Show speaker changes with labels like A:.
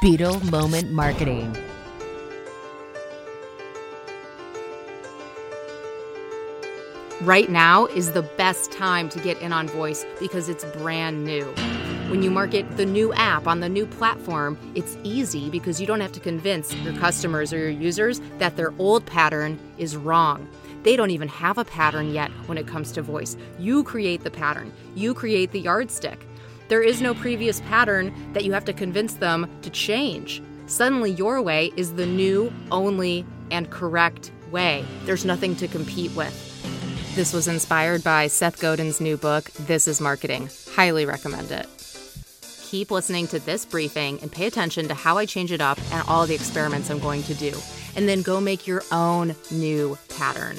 A: Beetle Moment Marketing.
B: Right now is the best time to get in on voice because it's brand new. When you market the new app on the new platform, it's easy because you don't have to convince your customers or your users that their old pattern is wrong. They don't even have a pattern yet when it comes to voice. You create the pattern, you create the yardstick. There is no previous pattern that you have to convince them to change. Suddenly, your way is the new, only, and correct way. There's nothing to compete with. This was inspired by Seth Godin's new book, This is Marketing. Highly recommend it. Keep listening to this briefing and pay attention to how I change it up and all the experiments I'm going to do. And then go make your own new pattern.